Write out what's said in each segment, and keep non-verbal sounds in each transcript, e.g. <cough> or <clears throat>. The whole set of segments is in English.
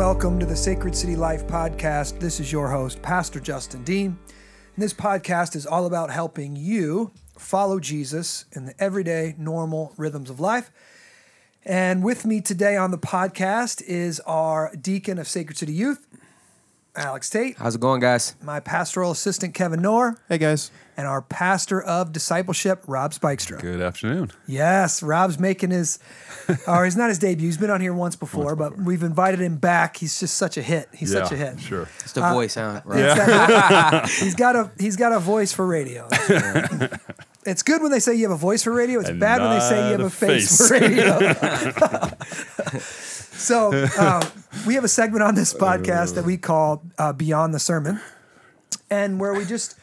Hello and welcome to the Sacred City Life podcast. This is your host, Pastor Justin Dean. And this podcast is all about helping you follow Jesus in the everyday, normal rhythms of life. And with me today on the podcast is our deacon of Sacred City Youth, Alex Tate, How's it going, guys? my pastoral assistant, Kevin Knorr, Hey guys. And our pastor of discipleship, Rob Spikestra. Good afternoon. Yes, Rob's making his, <laughs> or he's not his debut. He's been on here once before, but we've invited him back. He's just such a hit. He's such a hit. Sure. It's the voice, huh? Right. He's got, he's got a he's got a voice for radio. it's good when they say you have a voice for radio. It's And bad when they say you have a a face, face. for radio. <laughs> <laughs> so um, we have a segment on this podcast that we call uh, Beyond the Sermon, and where we just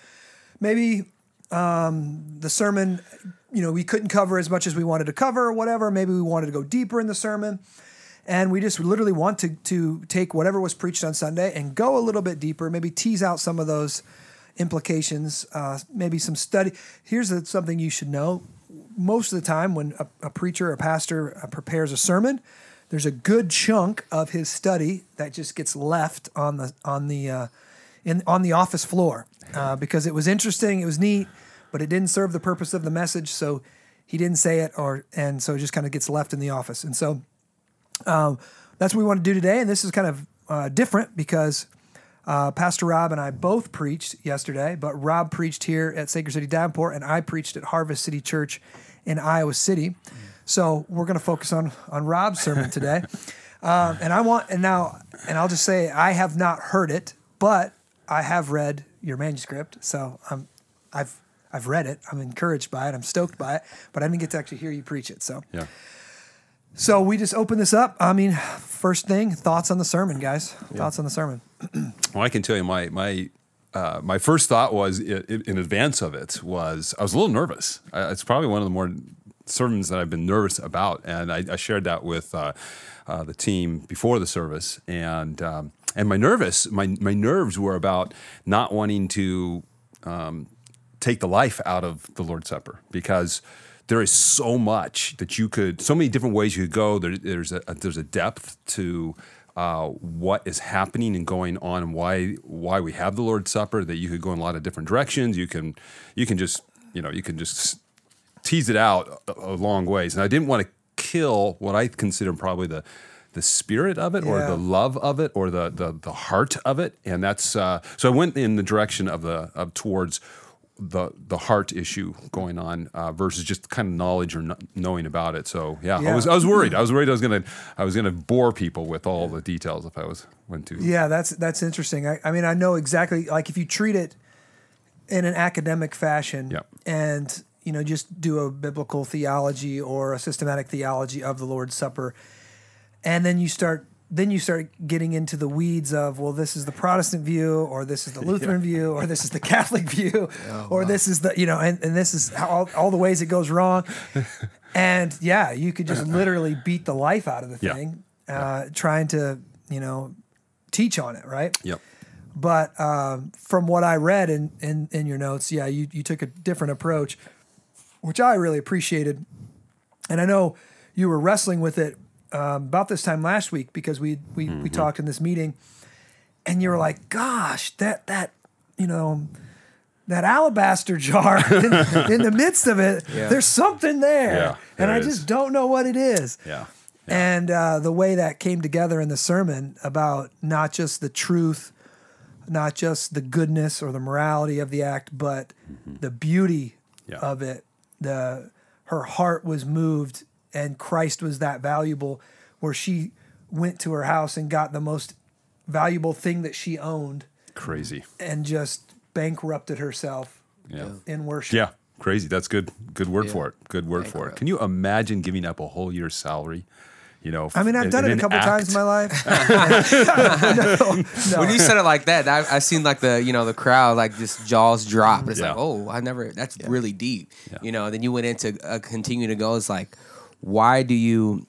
maybe um, the sermon, you know, we couldn't cover as much as we wanted to cover, or whatever. Maybe we wanted to go deeper in the sermon. And we just literally want to, to take whatever was preached on Sunday and go a little bit deeper, maybe tease out some of those implications, uh, maybe some study. Here's something you should know. Most of the time, when a, a preacher or pastor uh, prepares a sermon, there's a good chunk of his study that just gets left on the on the uh, in on the office floor uh, because it was interesting, it was neat, but it didn't serve the purpose of the message. So he didn't say it, or and so it just kind of gets left in the office. And so um, that's what we want to do today. And this is kind of uh, different because uh, Pastor Rob and I both preached yesterday, but Rob preached here at Sacred City Davenport, and I preached at Harvest City Church in Iowa City. So we're going to focus on on Rob's sermon today. Um, <laughs> and I want and now and I'll just say I have not heard it, but I have read your manuscript, so I'm I've I've read it. I'm encouraged by it. I'm stoked by it, but I didn't get to actually hear you preach it. So Yeah. so we just open this up. I mean, first thing, thoughts on the sermon, guys. Thoughts on the sermon. <clears throat> Well, I can tell you my my uh, my first thought was in advance of it was I was a little nervous. It's probably one of the more sermons that I've been nervous about, and I, I shared that with uh, uh, the team before the service, and um, and my nervous my my nerves were about not wanting to um, take the life out of the Lord's Supper because there is so much that you could, so many different ways you could go. There, there's a there's a depth to uh, what is happening and going on, and why why we have the Lord's Supper. That you could go in a lot of different directions. You can you can just you know you can just tease it out a, a long ways. And I didn't want to kill what I consider probably the the spirit of it or the love of it or the the, the heart of it. And that's uh, so I went in the direction of the of towards the the heart issue going on uh, versus just kind of knowledge or kn- knowing about it. So yeah, Yeah. I was I was worried. I was worried I was gonna I was gonna bore people with all the details if I was went to Yeah, that's that's interesting. I, I mean, I know exactly. Like, if you treat it in an academic fashion, Yep. and you know, just do a biblical theology or a systematic theology of the Lord's Supper, and then you start then you start getting into the weeds of well this is the protestant view or this is the <laughs> lutheran view or this is the catholic <laughs> view or this is the you know and, and this is how all, all the ways it goes wrong <laughs> and yeah you could just literally beat the life out of the Yeah. thing uh, trying to you know teach on it right Yep. but um, from what I read in, in, in your notes, yeah, you, you took a different approach, which I really appreciated. And I know you were wrestling with it um, about this time last week because we we, we talked in this meeting, and you were like, "Gosh, that that you know." That alabaster jar <laughs> in, in the midst of it, Yeah. there's something there, Yeah, and there I is. just don't know what it is. Yeah. And uh, the way that came together in the sermon about not just the truth, not just the goodness or the morality of the act, but the beauty Yeah. of it. The her heart was moved, and Christ was that valuable, where she went to her house and got the most valuable thing that she owned, Crazy. and just bankrupted herself Yeah. in worship. Yeah, crazy. That's good. Good word Yeah. for it. Good word for it. Can you imagine giving up a whole year's salary? You know, I mean, I've in- done in it a an couple times in my life. <laughs> no, no. When you said it like that, I, I seen like the you know the crowd like just jaws drop. It's Yeah. like oh I never that's really deep. Yeah. You know. Then you went into uh, continue to go. It's like why do you?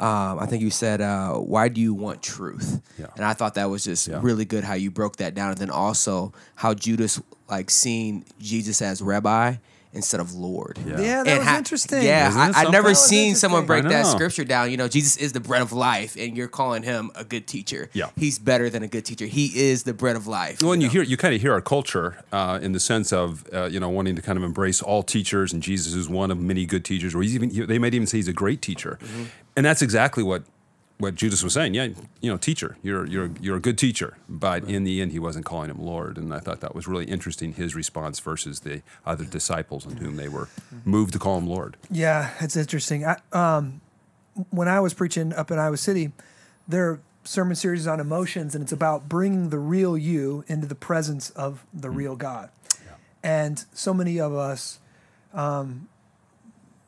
Um, I think you said uh, why do you want truth? Yeah. And I thought that was just Yeah. really good how you broke that down, and then also how Judas like seeing Jesus as rabbi instead of Lord. Yeah. Yeah, that And was ha- interesting. Yeah, I, it I've never seen someone break that scripture down. You know, Jesus is the bread of life, and you're calling him a good teacher. Yeah. he's better than a good teacher. He is the bread of life. Well, and you hear you kind of hear our culture uh, in the sense of uh, you know wanting to kind of embrace all teachers, and Jesus is one of many good teachers. Or he's even they might even say he's a great teacher, Mm-hmm. and that's exactly what what Judas was saying. Yeah, you know, teacher, you're you're you're a good teacher, but in the end, he wasn't calling him Lord, and I thought that was really interesting his response versus the other disciples on whom they were moved to call him Lord. Yeah, it's interesting. I, um, when I was preaching up in Iowa City, there are sermon series on emotions, and it's about bringing the real you into the presence of the real God. And so many of us, um,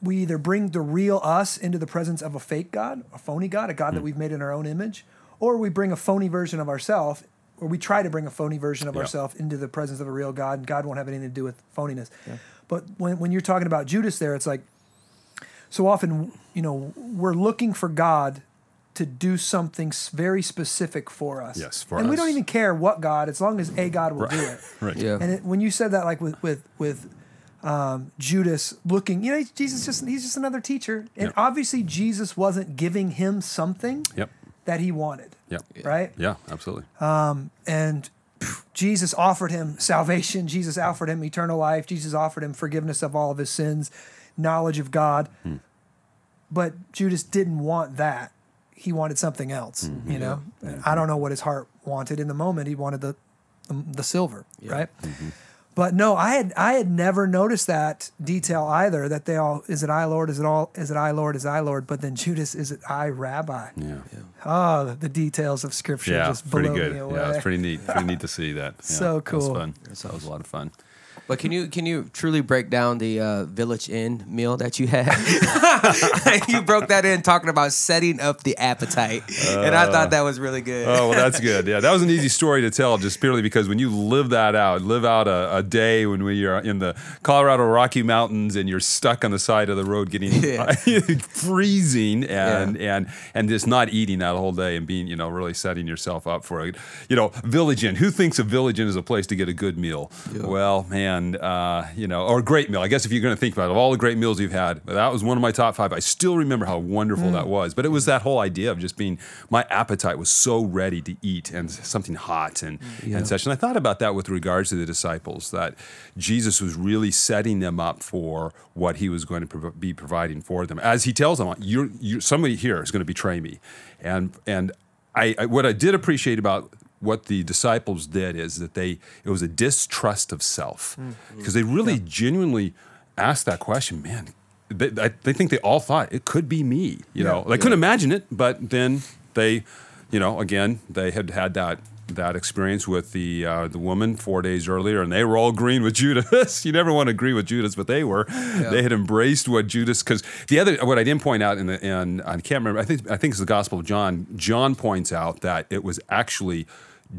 we either bring the real us into the presence of a fake God, a phony God, a God that hmm. we've made in our own image, or we bring a phony version of ourselves, or we try to bring a phony version of Yeah. ourselves into the presence of a real God, and God won't have anything to do with phoniness. But when, when you're talking about Judas there, it's like, so often, you know, we're looking for God to do something very specific for us. Yes, for and we don't even care what God, as long as a God will do it. <laughs> Right. Yeah. And it, when you said that, like with with with um, Judas looking, you know, Jesus just he's just another teacher, and Yep. obviously Jesus wasn't giving him something Yep. that he wanted, Yep. right? Yeah. Absolutely. Um, and pff, Jesus offered him salvation. Jesus offered him eternal life. Jesus offered him forgiveness of all of his sins, knowledge of God. Hmm. But Judas didn't want that. He wanted something else. Hmm. You know, I don't know what his heart wanted in the moment. He wanted the the, the silver, right? Mm-hmm. But no, I had I had never noticed that detail either. That they all is it I Lord? Is it all? Is it I Lord? Is I Lord? But then Judas is it I Rabbi? Yeah. Oh, the, the details of Scripture Yeah, just pretty blow good. me Yeah, it's pretty neat. Pretty neat to see that. <laughs> Yeah, So cool. That was cool. fun. That was a lot of fun. But can you can you truly break down the uh, Village Inn meal that you had? <laughs> you broke that in talking about setting up the appetite, and I thought that was really good. Oh, well, that's good. Yeah, that was an easy <laughs> story to tell just purely because when you live that out, live out a, a day when we are in the Colorado Rocky Mountains and you're stuck on the side of the road getting <laughs> Yeah. freezing and, and and just not eating that whole day and being, you know, really setting yourself up for it. You know, Village Inn. Who thinks of Village Inn as a place to get a good meal? Well, man, uh, you know, or a great meal. I guess if you're going to think about it, of all the great meals you've had, that was one of my top five. I still remember how wonderful that was. But it was that whole idea of just being, my appetite was so ready to eat and something hot and, and such. And I thought about that with regards to the disciples, that Jesus was really setting them up for what he was going to be providing for them. As he tells them, you're, you're, somebody here is going to betray me. And, and I, I, what I did appreciate about what the disciples did is that they it was a distrust of self because they really genuinely asked that question man they, I, they think they all thought it could be me you know they couldn't imagine it but then they you know again they had had that that experience with the uh, the woman four days earlier, and they were all agreeing with Judas. <laughs> you never want to agree with Judas, but they were. They had embraced what Judas. Because the other, what I didn't point out in the, in I can't remember. I think I think it's the Gospel of John. John points out that it was actually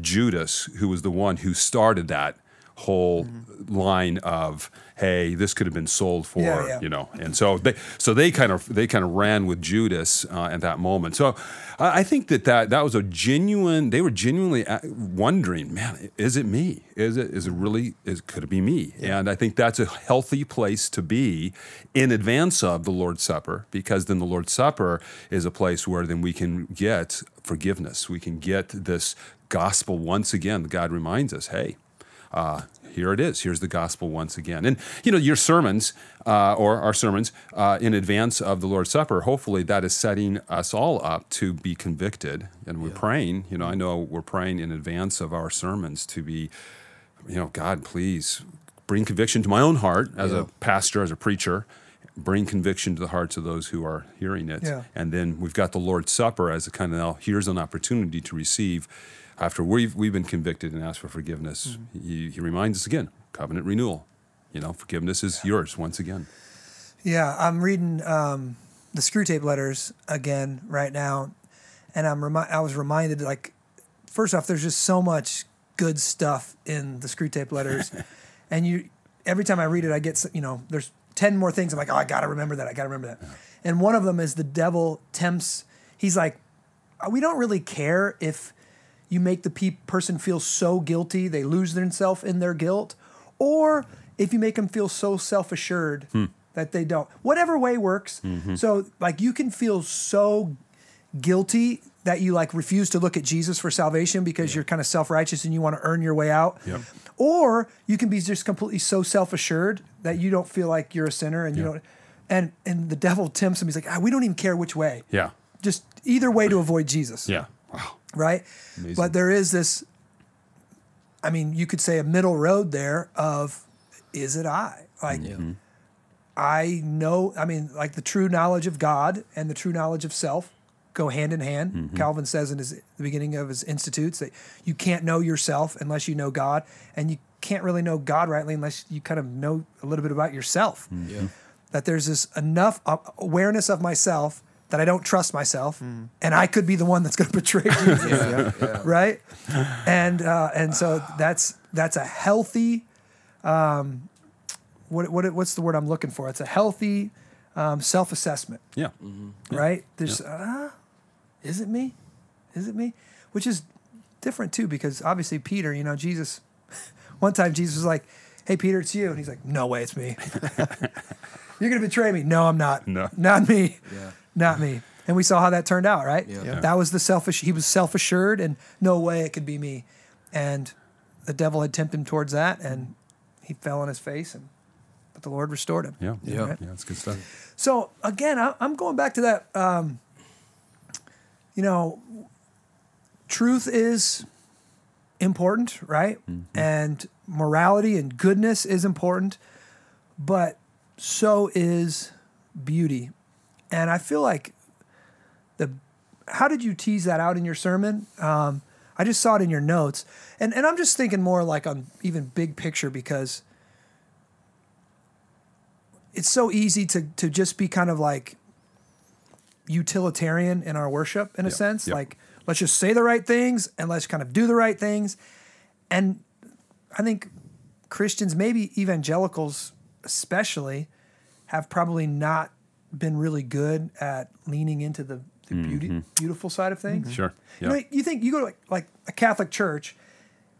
Judas who was the one who started that whole line of hey this could have been sold for Yeah, yeah. you know and so they so they kind of they kind of ran with judas uh, at that moment. So I I think that, that that was a genuine they were genuinely wondering man is it me? Is it is it really is could it be me? And i think that's a healthy place to be in advance of the lord's supper because then the lord's supper is a place where then we can get forgiveness. We can get this gospel once again. God reminds us hey uh, here it is. Here's the gospel once again. And, you know, your sermons uh, or our sermons uh, in advance of the Lord's Supper, hopefully that is setting us all up to be convicted. And we're praying, you know, I know we're praying in advance of our sermons to be, you know, God, please bring conviction to my own heart as a pastor, as a preacher. Bring conviction to the hearts of those who are hearing it. Yeah. And then we've got the Lord's Supper as a kind of now, here's an opportunity to receive after we've, we've been convicted and asked for forgiveness. He, he reminds us again covenant renewal. You know, forgiveness is yours once again. Yeah, I'm reading um, the Screwtape letters again right now, and I'm remi- I was reminded like, first off, there's just so much good stuff in the Screwtape letters, <laughs> and you every time I read it, I get you know there's ten more things I'm like, oh, I gotta remember that, I gotta remember that, and one of them is the devil tempts. He's like, we don't really care if you make the pe- person feel so guilty they lose themselves in their guilt, or if you make them feel so self assured Hmm. that they don't. Whatever way works. Mm-hmm. So, like, you can feel so guilty that you like refuse to look at Jesus for salvation because you're kind of self righteous and you want to earn your way out. Yep. Or you can be just completely so self assured that you don't feel like you're a sinner and you don't. And and the devil tempts him. He's like, ah, we don't even care which way. Yeah. Just either way to avoid Jesus Yeah. Wow. Right? Amazing. But there is this, I mean, you could say a middle road there of, is it I? Like, I know, I mean, like the true knowledge of God and the true knowledge of self go hand in hand. Mm-hmm. Calvin says in his, the beginning of his Institutes that you can't know yourself unless you know God, and you can't really know God rightly unless you kind of know a little bit about yourself. Mm-hmm. Yeah. That there's this enough awareness of myself that I don't trust myself, and I could be the one that's going <laughs> to betray Jesus Yeah, yeah. right? And uh, and so that's that's a healthy. Um, what what what's the word I'm looking for? It's a healthy um, self assessment, Yeah. right? There's uh, is it me? Is it me? Which is different too because obviously Peter, you know, Jesus. <laughs> One time Jesus was like, "Hey Peter, it's you," and he's like, "No way, it's me." <laughs> You're gonna betray me? No, I'm not. No. not me. Yeah. Not me. And we saw how that turned out, right? Yeah. Yeah. That was the selfish. He was self assured, and no way it could be me. And the devil had tempted him towards that, and he fell on his face, and but the Lord restored him. Yeah. Yeah. Right? Yeah. It's good stuff. So again, I, I'm going back to that. Um, you know, truth is important, right? And morality and goodness is important, but so is beauty. And I feel like the how did you tease that out in your sermon? Um, I just saw it in your notes, and and I'm just thinking more like on even big picture because it's so easy to to just be kind of like utilitarian in our worship in a Yeah, sense yeah. like let's just say the right things and let's kind of do the right things and i think christians maybe evangelicals especially have probably not been really good at leaning into the, the beauty beautiful side of things Sure. you, know, you think you go to like, like a Catholic church,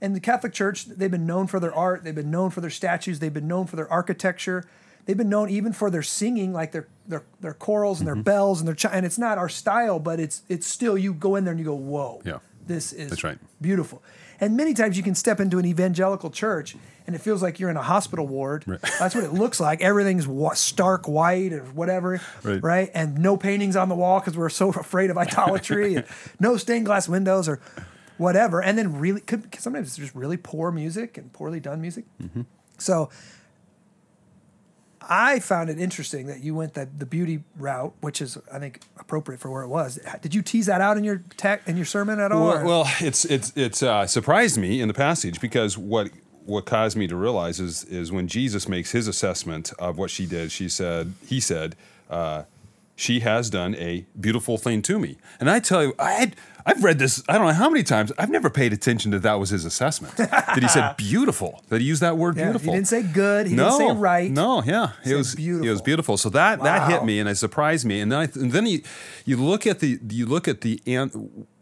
and the Catholic Church, they've been known for their art, they've been known for their statues, they've been known for their architecture, they've been known even for their singing, like their their their chorals Mm-hmm. and their bells and their chi- and it's not our style, but it's it's still you go in there and you go, whoa, Yeah. this is That's right. beautiful. And many times you can step into an evangelical church and it feels like you're in a hospital ward. <laughs> That's what it looks like. Everything's stark white or whatever, Right. right? And no paintings on the wall because we're <laughs> so afraid of idolatry, and <laughs> no stained glass windows or whatever. And then really, could, sometimes it's just really poor music and poorly done music. So I found it interesting that you went the, the beauty route, which is I think appropriate for where it was. Did you tease that out in your tech in your sermon at all? Well, well, it's it's it's uh, surprised me in the passage because what what caused me to realize is is when Jesus makes his assessment of what she did. She said he said. Uh, she has done a beautiful thing to me, and I tell you, I had, I've read this. I don't know how many times. I've never paid attention that that was his assessment. that he said <laughs> beautiful. That he used that word Yeah, beautiful. He didn't say good. He no, didn't say right. No, yeah, it said was It beautiful. was beautiful. So that that hit me and it surprised me. And then I, and then you you look at the you look at the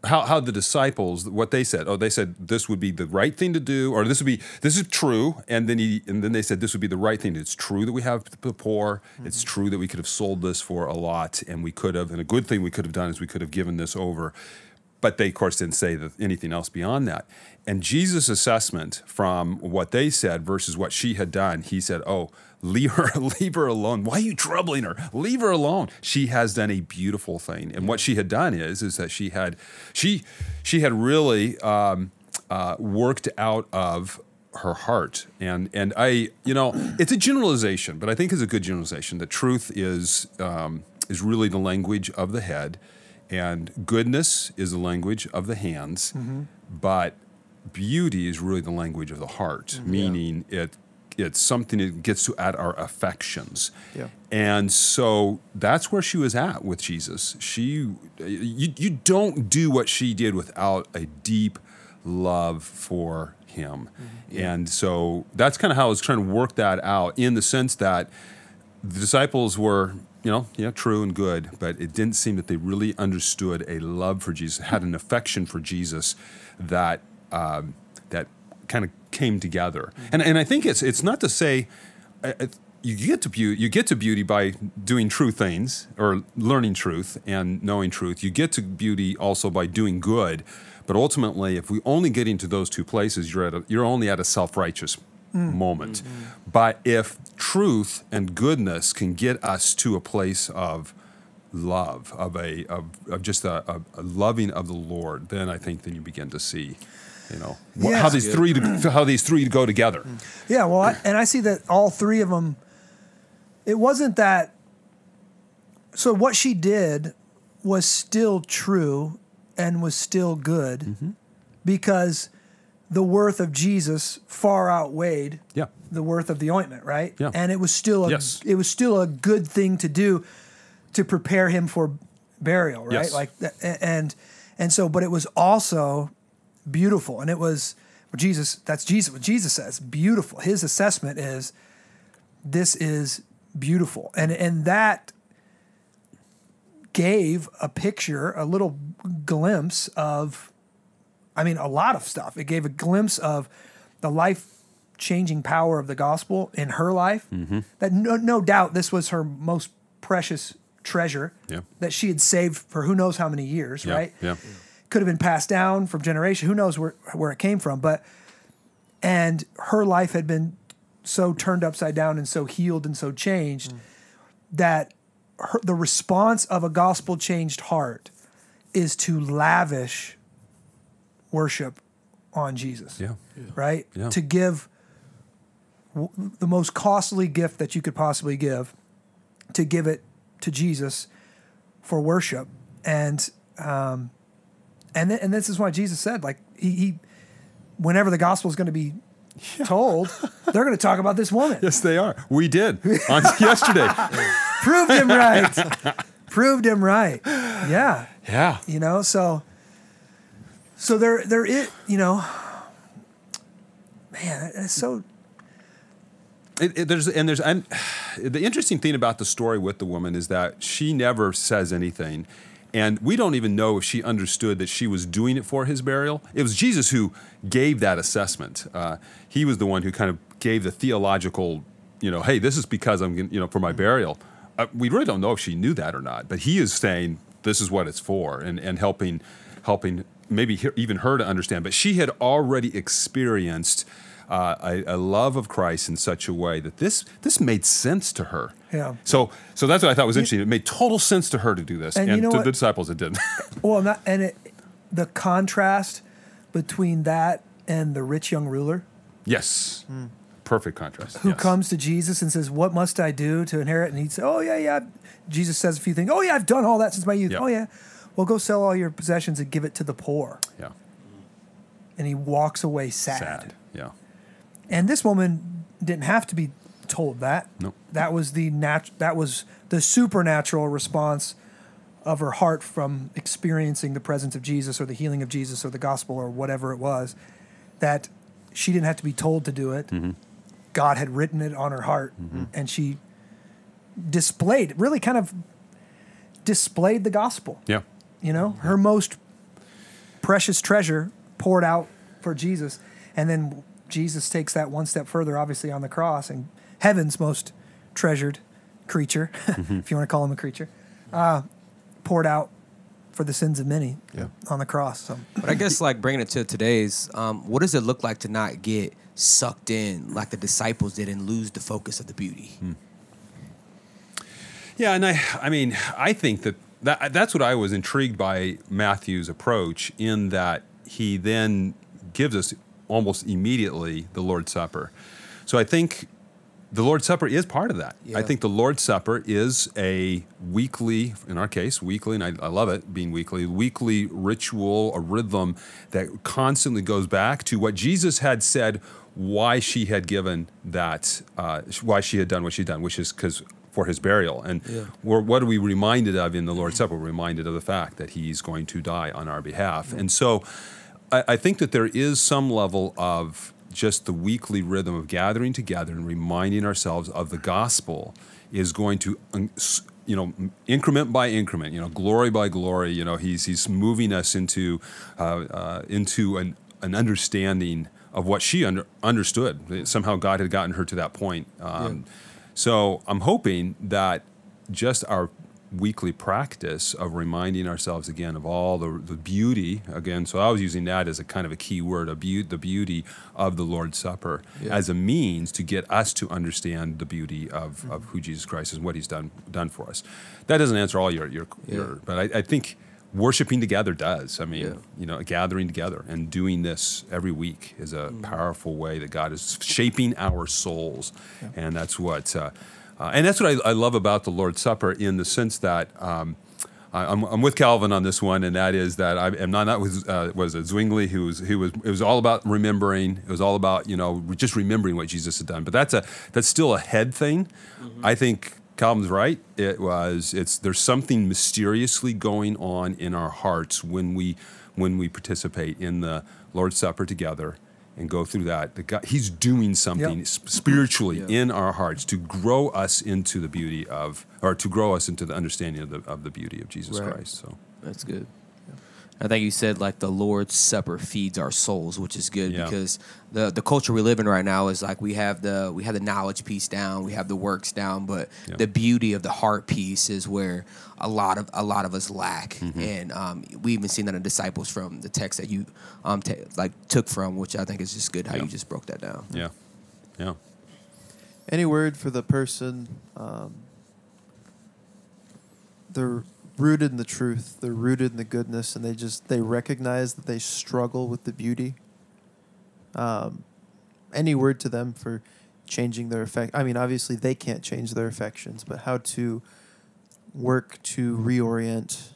how how the disciples what they said. Oh, they said this would be the right thing to do, or this would be this is true. And then he and then they said this would be the right thing. It's true that we have the poor. It's Mm-hmm. true that we could have sold this for a lot, and we could have. And a good thing we could have done is we could have given this over. But they, of course, didn't say anything else beyond that. And Jesus' assessment from what they said versus what she had done, he said, "Oh, leave her, <laughs> leave her alone. Why are you troubling her? Leave her alone. She has done a beautiful thing. And what she had done is, is that she had, she, she had really um, uh, worked out of her heart. And and I, you know, it's a generalization, but I think it's a good generalization. that truth is um, is really the language of the head, and goodness is the language of the hands, mm-hmm. but beauty is really the language of the heart, mm-hmm. meaning it it's something that gets to at our affections. Yeah. And so that's where she was at with Jesus. She you you don't do what she did without a deep love for him. Mm-hmm. And so that's kind of how I was trying to work that out in the sense that the disciples were, you know, yeah, true and good, but it didn't seem that they really understood a love for Jesus, had an affection for Jesus that um, that kind of came together. And and I think it's it's not to say uh, uh, you get to beauty you get to beauty by doing true things or learning truth and knowing truth. You get to beauty also by doing good. But ultimately, if we only get into those two places, you're at a, you're only at a self righteous moment. But if truth and goodness can get us to a place of love, of a of, of just a, a, a loving of the Lord, then I think then you begin to see, you know, wh- Yeah. how these three to, how these three go together. Yeah, well, I, and I see that all three of them. It wasn't that. So what she did was still true and was still good, Mm-hmm. because the worth of Jesus far outweighed Yeah. the worth of the ointment, right? Yeah. And it was still a Yes. it was still a good thing to do to prepare him for burial, right? Yes. Like and and so but it was also beautiful and it was Jesus that's Jesus what Jesus says, beautiful. His assessment is this is beautiful. And and that gave a picture, a little glimpse of I mean, a lot of stuff. It gave a glimpse of the life changing power of the gospel in her life. Mm-hmm. That no, no doubt this was her most precious treasure Yeah. that she had saved for who knows how many years, Yeah. right? Yeah. Could have been passed down from generation. Who knows where, where it came from. But, and her life had been so turned upside down and so healed and so changed that her, the response of a gospel changed heart is to lavish worship on Jesus Yeah. right? Yeah. To give w- the most costly gift that you could possibly give, to give it to Jesus for worship, and um, and th- and this is why Jesus said, like he, he whenever the gospel is going to be told, <laughs> they're going to talk about this woman. Yes, they are. We did on <laughs> yesterday. Proved him right. <laughs> Proved him right. Yeah. Yeah. you know so so there there is you know man it's so It, it, there's and there's and the interesting thing about the story with the woman is that she never says anything, and we don't even know if she understood that she was doing it for his burial. It was Jesus who gave that assessment. Uh, he was the one who kind of gave the theological, you know, hey, this is because I'm, you know, for my burial. Uh, we really don't know if she knew that or not, but he is saying this is what it's for, and and helping, helping maybe he- even her to understand. But she had already experienced uh, a, a love of Christ in such a way that this this made sense to her. Yeah. So so that's what I thought was interesting. It made total sense to her to do this, And and, you know to what? the disciples it didn't. <laughs> well not, and it the contrast between that and the rich young ruler yes. Perfect contrast. who yes. comes to Jesus and says what must I do to inherit and he says, oh yeah yeah Jesus says a few things oh yeah I've done all that since my youth Yeah. oh yeah well go sell all your possessions and give it to the poor Yeah. and he walks away sad. Sad. Yeah. And this woman didn't have to be told that. Nope. That was the nat- that was the supernatural response of her heart from experiencing the presence of Jesus or the healing of Jesus or the gospel or whatever it was that she didn't have to be told to do it. Mm-hmm. God had written it on her heart and she displayed really kind of displayed the gospel Yeah. You know her most precious treasure poured out for jesus and then jesus takes that one step further obviously on the cross and heaven's most treasured creature <laughs> if you want to call him a creature uh, poured out for the sins of many Yeah. on the cross so But I guess like bringing it to today's, um, what does it look like to not get sucked in like the disciples did and lose the focus of the beauty? Yeah, and I, I mean, I think that, that that's what I was intrigued by Matthew's approach in that he then gives us almost immediately the Lord's Supper. So I think the Lord's Supper is part of that. I think the Lord's Supper is a weekly, in our case, weekly, and I, I love it being weekly, weekly ritual, a rhythm that constantly goes back to what Jesus had said why she had given that, uh, why she had done what she'd done, which is because for his burial. And we're, what are we reminded of in the Lord's Supper? We're reminded of the fact that he's going to die on our behalf. And so I, I think that there is some level of just the weekly rhythm of gathering together and reminding ourselves of the gospel is going to um, you know increment by increment you know glory by glory you know he's he's moving us into uh, uh, into an, an understanding of what she under, understood. Somehow God had gotten her to that point. Um, So I'm hoping that just our weekly practice of reminding ourselves again of all the, the beauty again so i was using that as a kind of a key word a be- the beauty of the lord's supper Yeah. as a means to get us to understand the beauty of, of who jesus christ is and what he's done done for us that doesn't answer all your your, Yeah. your but I, I think worshiping together does i mean Yeah. you know gathering together and doing this every week is Mm-hmm. a powerful way that god is shaping our souls and that's what uh, uh, and that's what I, I love about the lord's supper in the sense that um, I- I'm, I'm with Calvin on this one, and that is that I am not, not with uh, was it Zwingli who was who was it was all about remembering. It was all about you know just remembering what Jesus had done. But that's a that's still a head thing. I think Calvin's right. It was it's there's something mysteriously going on in our hearts when we when we participate in the Lord's Supper together and go through that. The God, he's doing something Yep. spiritually Yeah. in our hearts to grow us into the beauty of, or to grow us into the understanding of the, of the beauty of Jesus Right. Christ. So, That's good. I think you said like the Lord's Supper feeds our souls, which is good Yeah. because the the culture we live in right now is like we have the we have the knowledge piece down, we have the works down, but Yeah. the beauty of the heart piece is where a lot of a lot of us lack, Mm-hmm. and um, we even seen that in disciples from the text that you um ta like took from, which I think is just good how Yeah. you just broke that down. yeah, yeah. Any word for the person? Um, they're rooted in the truth. They're rooted in the goodness, and they just they recognize that they struggle with the beauty. Um, any word to them for changing their affect? I mean, obviously they can't change their affections, but how to work to reorient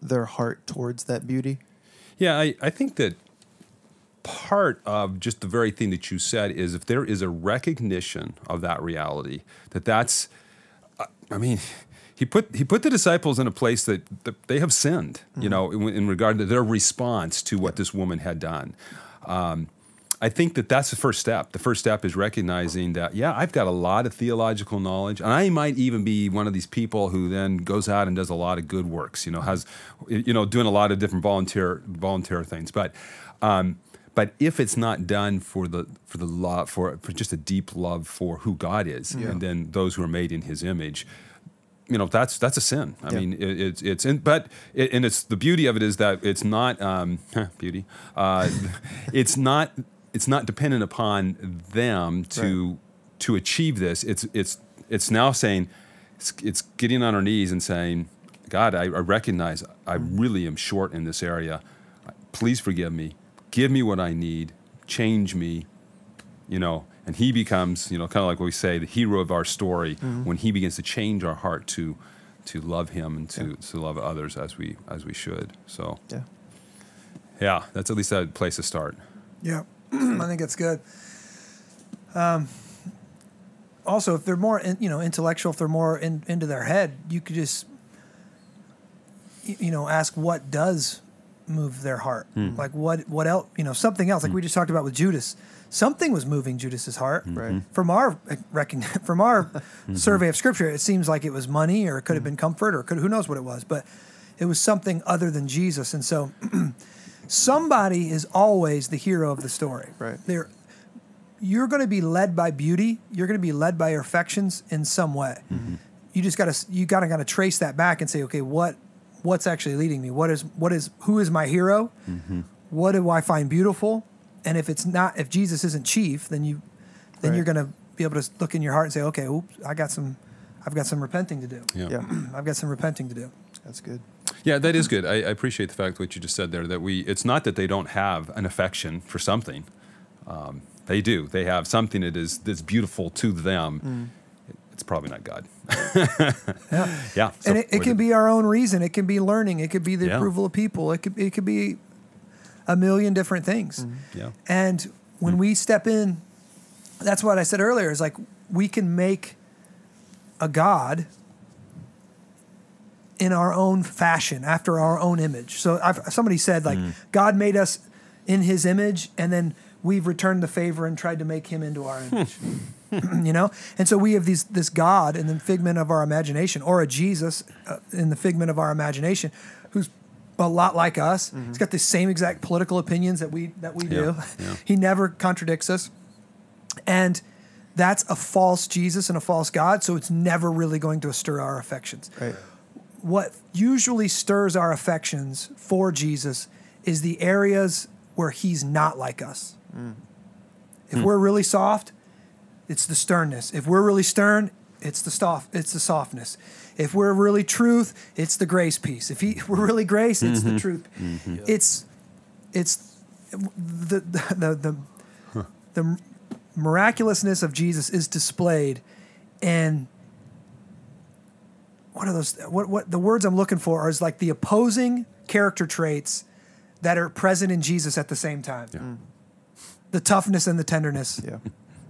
their heart towards that beauty. Yeah, I, I think that part of just the very thing that you said is if there is a recognition of that reality, that that's, I mean, he put he put the disciples in a place that, that they have sinned, you know, in, in regard to their response to what this woman had done. Um, I think that that's the first step. The first step is recognizing that, yeah, I've got a lot of theological knowledge, and I might even be one of these people who then goes out and does a lot of good works. You know, has, you know, doing a lot of different volunteer volunteer things. But, um, but if it's not done for the for the love for for just a deep love for who God is, and then those who are made in His image, you know that's that's a sin. I Yeah. mean, it, it's it's in, but it, and it's the beauty of it is that it's not um, <laughs> beauty. Uh, it's not it's not dependent upon them to to achieve this. It's it's it's now saying it's, it's getting on our knees and saying, God, I, I recognize I really am short in this area. Please forgive me. Give me what I need. Change me you know, and he becomes, you know, kind of like what we say, the hero of our story when he begins to change our heart to to love him and to, to love others as we as we should. So Yeah. yeah, that's at least a place to start. Yeah, <clears throat> I think it's good. Um, also, if they're more, in, you know, intellectual, if they're more in, into their head, you could just, you know, ask what does move their heart, hmm. like what what else, you know, something else, like hmm. we just talked about with Judas. Something was moving Judas's heart. Hmm. Right. From our recon- <laughs> from our <laughs> survey of scripture, it seems like it was money, or it could have been comfort, or could who knows what it was, but it was something other than Jesus, and so <clears throat> somebody is always the hero of the story. Right. They're, you're going to be led by beauty. You're going to be led by your affections in some way. You just got to you got to got to trace that back and say, okay, what what's actually leading me? What is what is who is my hero? What do I find beautiful? And if it's not, if Jesus isn't chief, then you then Right. you're going to be able to look in your heart and say, okay, oops, I got some, I've got some repenting to do. Yeah. Yeah. <clears throat> I've got some repenting to do. That's good. Yeah, that is good. I, I appreciate the fact what you just said there. That we, it's not that they don't have an affection for something. Um, they do. They have something that is that's beautiful to them. It's probably not God. <laughs> Yeah. yeah. so and it, it can be our own reason. It can be learning. It could be the Yeah. approval of people. It could it could be a million different things. Mm-hmm. Yeah. And when mm. we step in, that's what I said earlier. Is like we can make a God in our own fashion, after our own image. So I've, somebody said like mm. God made us in His image, and then we've returned the favor and tried to make Him into our image. <laughs> <clears throat> you know, and so we have these this God in the figment of our imagination, or a Jesus uh, in the figment of our imagination, who's a lot like us. Mm-hmm. He's got the same exact political opinions that we that we do. yeah. <laughs> he never contradicts us, and that's a false Jesus and a false God. So it's never really going to stir our affections. Right. What usually stirs our affections for Jesus is the areas where he's not like us. Mm. If we're hmm. really soft, it's the sternness. If we're really stern, it's the soft. It's the softness. If we're really truth, it's the grace piece. If he, <laughs> if we're really grace, it's the mm-hmm. truth. Mm-hmm. It's it's the <laughs> the the the, the miraculousness of Jesus is displayed and what are those what what the words I'm looking for are is like the opposing character traits that are present in Jesus at the same time. Mm. The toughness and the tenderness. Yeah.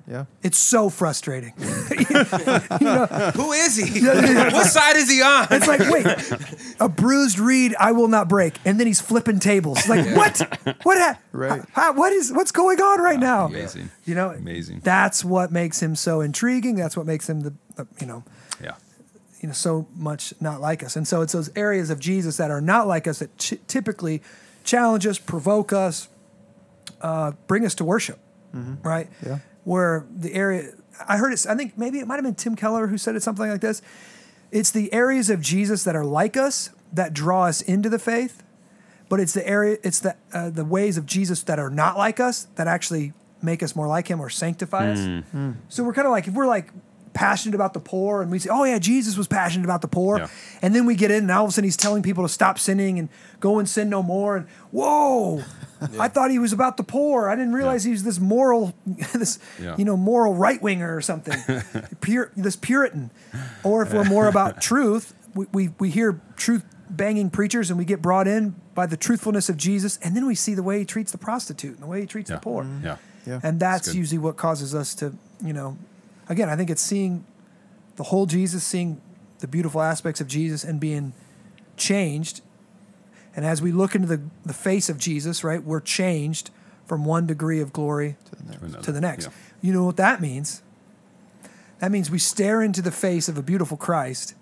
Yeah. It's so frustrating. <laughs> Who is he? what side is he on? It's like, wait, a bruised reed I will not break, and then he's flipping tables. Like, what? What? Ha- Right. how- what is? What's going on right now? Amazing. You know, Amazing. That's what makes him so intriguing. That's what makes him the, the you know, Yeah. you know, so much not like us. And so it's those areas of Jesus that are not like us that ch- typically challenge us, provoke us, uh, bring us to worship, right? Yeah. Where the area, I heard it, I think maybe it might have been Tim Keller who said it something like this. It's the areas of Jesus that are like us that draw us into the faith, but it's the area, it's the uh, the ways of Jesus that are not like us that actually make us more like Him or sanctify us. So we're kind of like if we're like passionate about the poor and we say, oh yeah, Jesus was passionate about the poor, Yeah. and then we get in and all of a sudden he's telling people to stop sinning and go and sin no more, and whoa. I thought he was about the poor. I didn't realize he was this moral, <laughs> this Yeah. you know moral right winger or something, <laughs> Pure, this Puritan. Or if we're more about <laughs> truth, we, we we hear truth banging preachers and we get brought in by the truthfulness of Jesus, and then we see the way he treats the prostitute and the way he treats Yeah. the poor. Mm-hmm. Yeah. Yeah. And that's good. usually what causes us to, you know, again, I think it's seeing the whole Jesus, seeing the beautiful aspects of Jesus and being changed. And as we look into the, the face of Jesus, right, we're changed from one degree of glory Another. to the next. Yeah. You know what that means? That means we stare into the face of a beautiful Christ,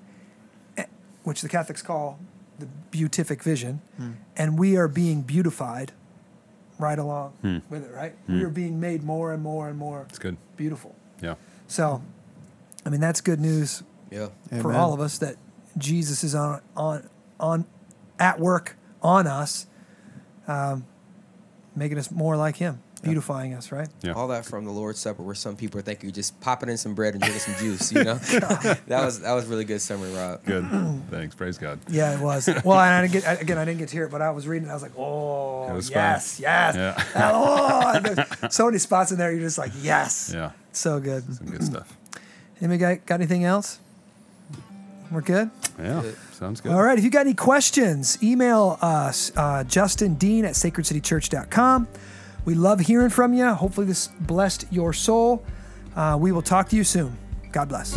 eh, which the Catholics call the beatific vision, hmm. and we are being beautified right along hmm. with it, right? Hmm. We are being made more and more and more It's good. beautiful. Yeah. So, I mean, that's good news Yeah. for Amen. all of us that Jesus is on on on at work on us, um, making us more like Him, beautifying us, right? Yeah. All that from the Lord's Supper, where some people think you're just popping in some bread and drinking some juice. You know, <laughs> <laughs> that was that was really good summary, Rob. Good. <clears throat> Thanks. Praise God. Yeah, it was. Well, and I didn't get I- again. I didn't get to hear it, but I was reading. it, I was like, oh, was yes, fun. yes. Yeah. <laughs> Oh, and there's so many spots in there. You're just like, yes. Yeah. So good. Some good stuff. Anybody got, got anything else? We're good. Yeah. Sounds good. All right. If you got any questions, email us, uh, Justin Dean at sacredcitychurch.com. We love hearing from you. Hopefully, this blessed your soul. Uh, we will talk to you soon. God bless.